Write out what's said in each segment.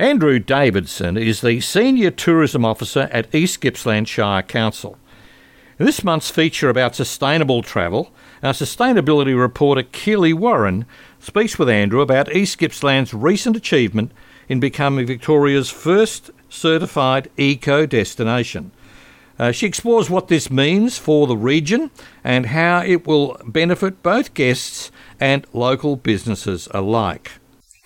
Andrew Davidson is the Senior Tourism Officer at East Gippsland Shire Council. In this month's feature about sustainable travel, our sustainability reporter Keeley Warren speaks with Andrew about East Gippsland's recent achievement in becoming Victoria's first certified eco destination. Uh, she explores what this means for the region and how it will benefit both guests and local businesses alike.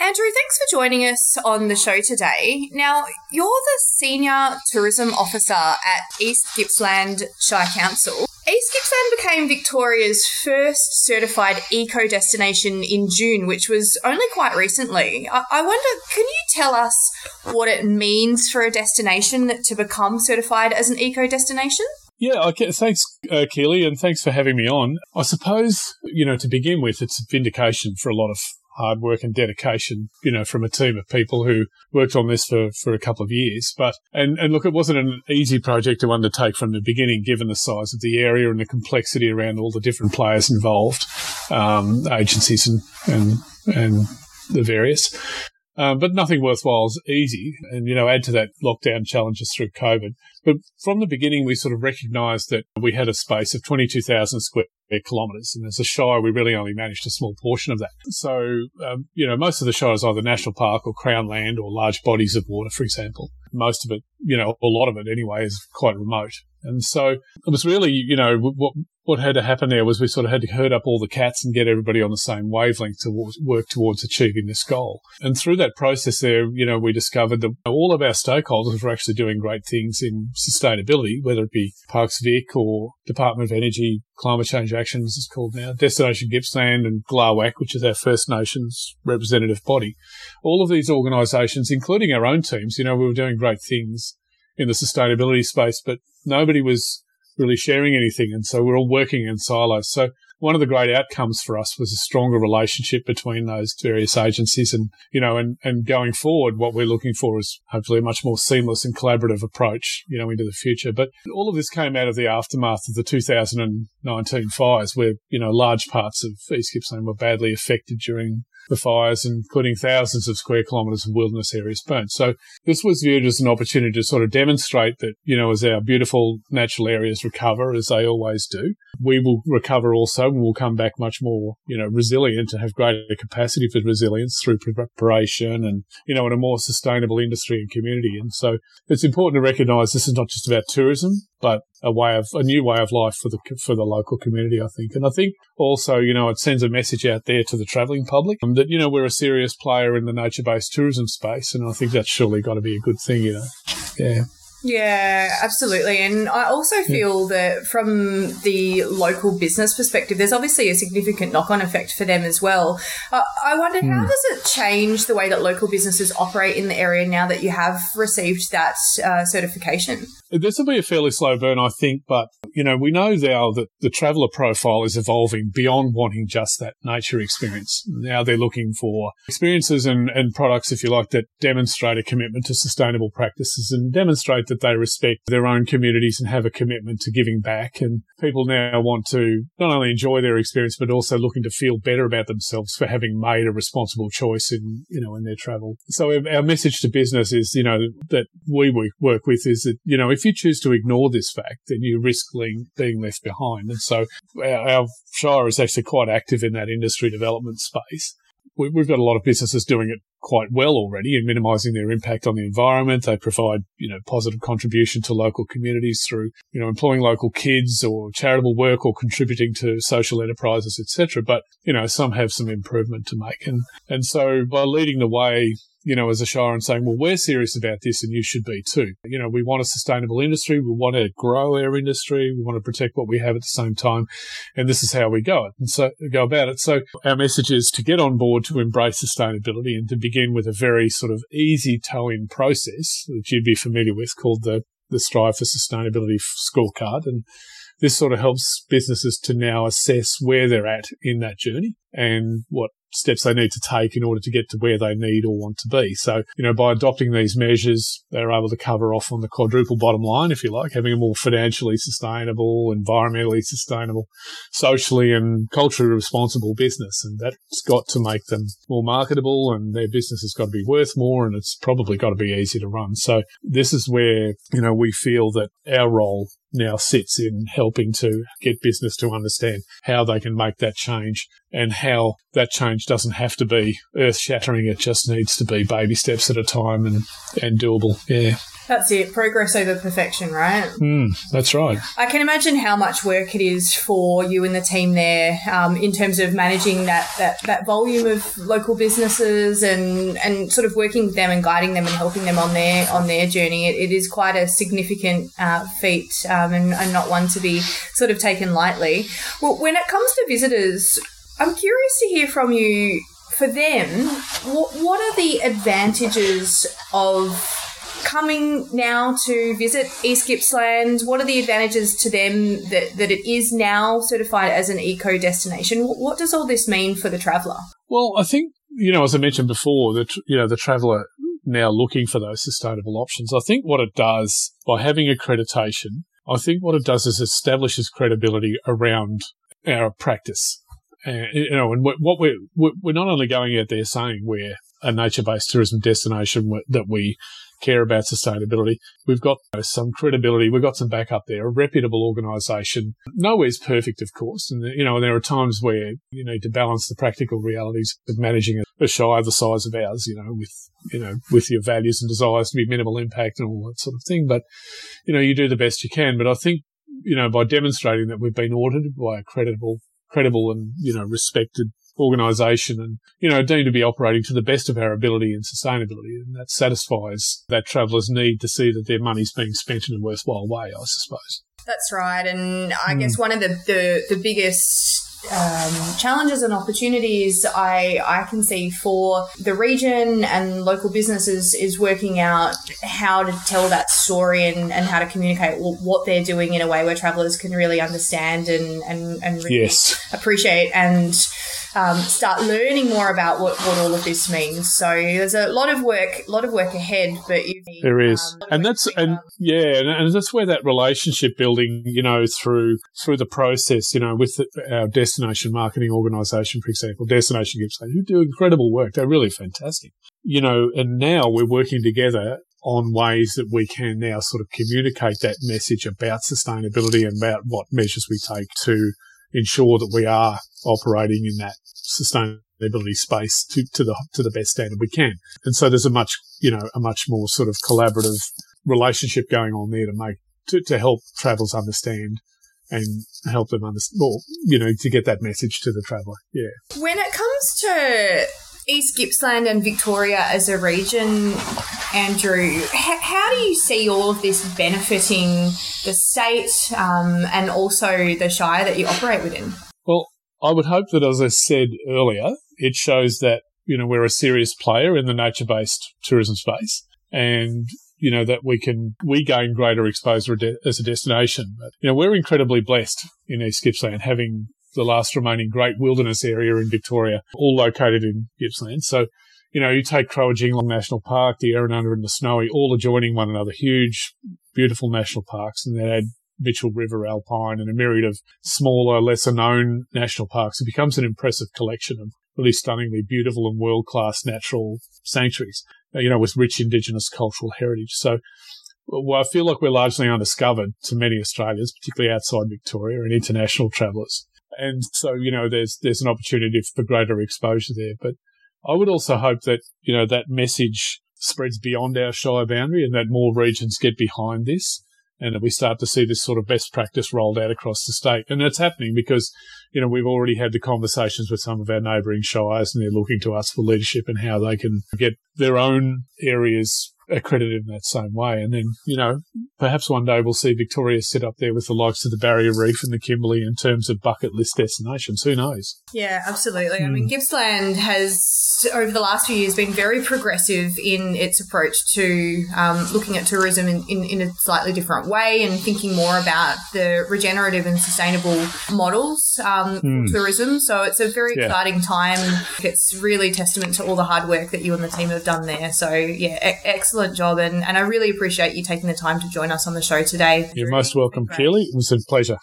Andrew, thanks for joining us on the show today. Now, you're the Senior Tourism Officer at East Gippsland Shire Council. East Gippsland became Victoria's first certified eco destination in June, which was only quite recently. I, wonder, can you tell us what it means for a destination to become certified as an eco destination? Yeah, okay. Thanks, uh, Keeley, and thanks for having me on. I suppose, you know, to begin with, it's vindication for a lot of hard work and dedication, you know, from a team of people who worked on this for, for a couple of years. But, and, and look, it wasn't an easy project to undertake from the beginning, given the size of the area and the complexity around all the different players involved, um, agencies and, and, and the various. Um, but nothing worthwhile is easy. And, you know, add to that lockdown challenges through COVID. But from the beginning, we sort of recognized that we had a space of 22,000 square kilometres. And as a shire, we really only managed a small portion of that. So, um, you know, most of the shire is either national park or crown land or large bodies of water, for example. Most of it, you know, a lot of it anyway, is quite remote. And so it was really, you know, what what had to happen there was we sort of had to herd up all the cats and get everybody on the same wavelength to work towards achieving this goal. And through that process there, you know, we discovered that all of our stakeholders were actually doing great things in sustainability, whether it be Parks Vic or Department of Energy, Climate Change Action, as it's called now, Destination Gippsland and GLAWAC, which is our First Nations representative body. All of these organisations, including our own teams, you know, we were doing great things in the sustainability space, but nobody was really sharing anything. And so we're all working in silos. So one of the great outcomes for us was a stronger relationship between those various agencies. And, you know, and, and going forward, what we're looking for is hopefully a much more seamless and collaborative approach, you know, into the future. But all of this came out of the aftermath of the 2019 fires where, you know, large parts of East Gippsland were badly affected during the fires, including thousands of square kilometres of wilderness areas burnt. So this was viewed as an opportunity to sort of demonstrate that, you know, as our beautiful natural areas recover, as they always do, we will recover also and we'll come back much more, you know, resilient and have greater capacity for resilience through preparation and, you know, in a more sustainable industry and community. And so it's important to recognise this is not just about tourism, but a way of a new way of life for the for the local community, I think. And I think also, you know, it sends a message out there to the travelling public um, that you know we're a serious player in the nature based tourism space, and I think that's surely got to be a good thing, you know. Yeah. Yeah, absolutely. And I also feel yeah. that from the local business perspective, there's obviously a significant knock on effect for them as well. Uh, I wonder mm. how hmm. does it change the way that local businesses operate in the area now that you have received that uh, certification? This will be a fairly slow burn, I think, but you know, we know now that the traveller profile is evolving beyond wanting just that nature experience. Now they're looking for experiences and, and products, if you like, that demonstrate a commitment to sustainable practices and demonstrate that they respect their own communities and have a commitment to giving back. And people now want to not only enjoy their experience, but also looking to feel better about themselves for having made a responsible choice in, you know, in their travel. So our message to business is, you know, that we work with is that, you know, if you choose to ignore this fact, then you risk being left behind. And so our, our Shire is actually quite active in that industry development space. We, we've got a lot of businesses doing it quite well already in minimizing their impact on the environment. They provide, you know, positive contribution to local communities through, you know, employing local kids or charitable work or contributing to social enterprises, etc. But, you know, some have some improvement to make. And, and so by leading the way, you know, as a shire and saying, well, we're serious about this and you should be too. You know, we want a sustainable industry. We want to grow our industry. We want to protect what we have at the same time. And this is how we go it and so go about it. So our message is to get on board to embrace sustainability and to begin with a very sort of easy toe in process, which you'd be familiar with called the, the Strive for Sustainability scorecard. And this sort of helps businesses to now assess where they're at in that journey and what steps they need to take in order to get to where they need or want to be. So, you know, by adopting these measures, they're able to cover off on the quadruple bottom line, if you like, having a more financially sustainable, environmentally sustainable, socially and culturally responsible business. And that's got to make them more marketable and their business has got to be worth more and it's probably got to be easy to run. So this is where, you know, we feel that our role now sits in helping to get business to understand how they can make that change and how that change doesn't have to be earth shattering. It just needs to be baby steps at a time and, and doable. Yeah. That's it. Progress over perfection, right? Mm, that's right. I can imagine how much work it is for you and the team there um, in terms of managing that, that, that volume of local businesses and, and sort of working with them and guiding them and helping them on their on their journey. it, it is quite a significant uh, feat um, and, and not one to be sort of taken lightly. Well, when it comes to visitors, I'm curious to hear from you. For them, what, what are the advantages of coming now to visit East Gippsland, what are the advantages to them that, that it is now certified as an eco destination? What does all this mean for the traveller? Well, I think, you know, as I mentioned before, that, you know, the traveller now looking for those sustainable options. I think what it does by having accreditation, I think what it does is establishes credibility around our practice. And, you know, and what we're, we're not only going out there saying we're a nature-based tourism destination that we care about sustainability. We've got some credibility. We've got some backup there, a reputable organisation. Nowhere's perfect, of course. And, you know, there are times where you need to balance the practical realities of managing a, a Shire the size of ours, you know, with, you know, with your values and desires to be minimal impact and all that sort of thing. But, you know, you do the best you can. But I think, you know, by demonstrating that we've been audited by a credible, credible and, you know, respected organisation and, you know, deemed to be operating to the best of our ability and sustainability. And that satisfies that travellers need to see that their money's being spent in a worthwhile way, I suppose. That's right. And I mm. guess one of the, the, the biggest um, challenges and opportunities I, I can see for the region and local businesses is working out how to tell that story and, and how to communicate what they're doing in a way where travellers can really understand and, and, and really yes. appreciate and um, start learning more about what, what all of this means. So there's a lot of work, a lot of work ahead, but there is, um, and that's and yeah, and, and, that's where that relationship building, you know, through through the process, you know, with the, our destination marketing organisation, for example, Destination Gippsland, who do incredible work. They're really fantastic, you know, and now we're working together on ways that we can now sort of communicate that message about sustainability and about what measures we take to ensure that we are operating in that sustainability space to, to the to the best standard we can. And so there's a much you know a much more sort of collaborative relationship going on there to make to, to help travellers understand and help them understand, or you know, to get that message to the traveller. Yeah. When it comes to East Gippsland and Victoria as a region, Andrew, how, do you see all of this benefiting the state um, and also the Shire that you operate within? Well, I would hope that, as I said earlier, it shows that you know we're a serious player in the nature-based tourism space, and you know that we can we gain greater exposure as a destination. But, you know, we're incredibly blessed in East Gippsland having the last remaining great wilderness area in Victoria, all located in Gippsland. So, you know, you take Croajingolong National Park, the Errinundra and the Snowy, all adjoining one another, huge, beautiful national parks, and then add Mitchell River Alpine and a myriad of smaller, lesser known national parks. It becomes an impressive collection of really stunningly beautiful and world class natural sanctuaries, uh, you know, with rich indigenous cultural heritage. So, well, I feel like we're largely undiscovered to many Australians, particularly outside Victoria and international travellers. And so, you know, there's, there's an opportunity for greater exposure there. But I would also hope that, you know, that message spreads beyond our Shire boundary and that more regions get behind this and that we start to see this sort of best practice rolled out across the state. And it's happening because, you know, we've already had the conversations with some of our neighbouring shires and they're looking to us for leadership and how they can get their own areas accredited in that same way. And then, you know, perhaps one day we'll see Victoria sit up there with the likes of the Barrier Reef and the Kimberley in terms of bucket list destinations. Who knows? Yeah, absolutely. Mm. I mean, hmm. Gippsland has, over the last few years, been very progressive in its approach to um, looking at tourism in, in, in, a slightly different way and thinking more about the regenerative and sustainable models. Um, um, mm. tourism. So it's a very yeah. exciting time. It's really testament to all the hard work that you and the team have done there. So yeah, e- excellent job, and, and I really appreciate you taking the time to join us on the show today. You're most welcome, Keeley. It was a pleasure.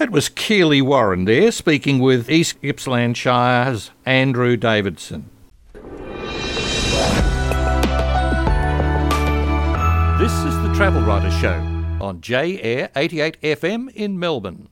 It was Keeley Warren there speaking with East Gippsland Shire's Andrew Davidson. This is the Travel Writer Show on J Air 88 FM in Melbourne.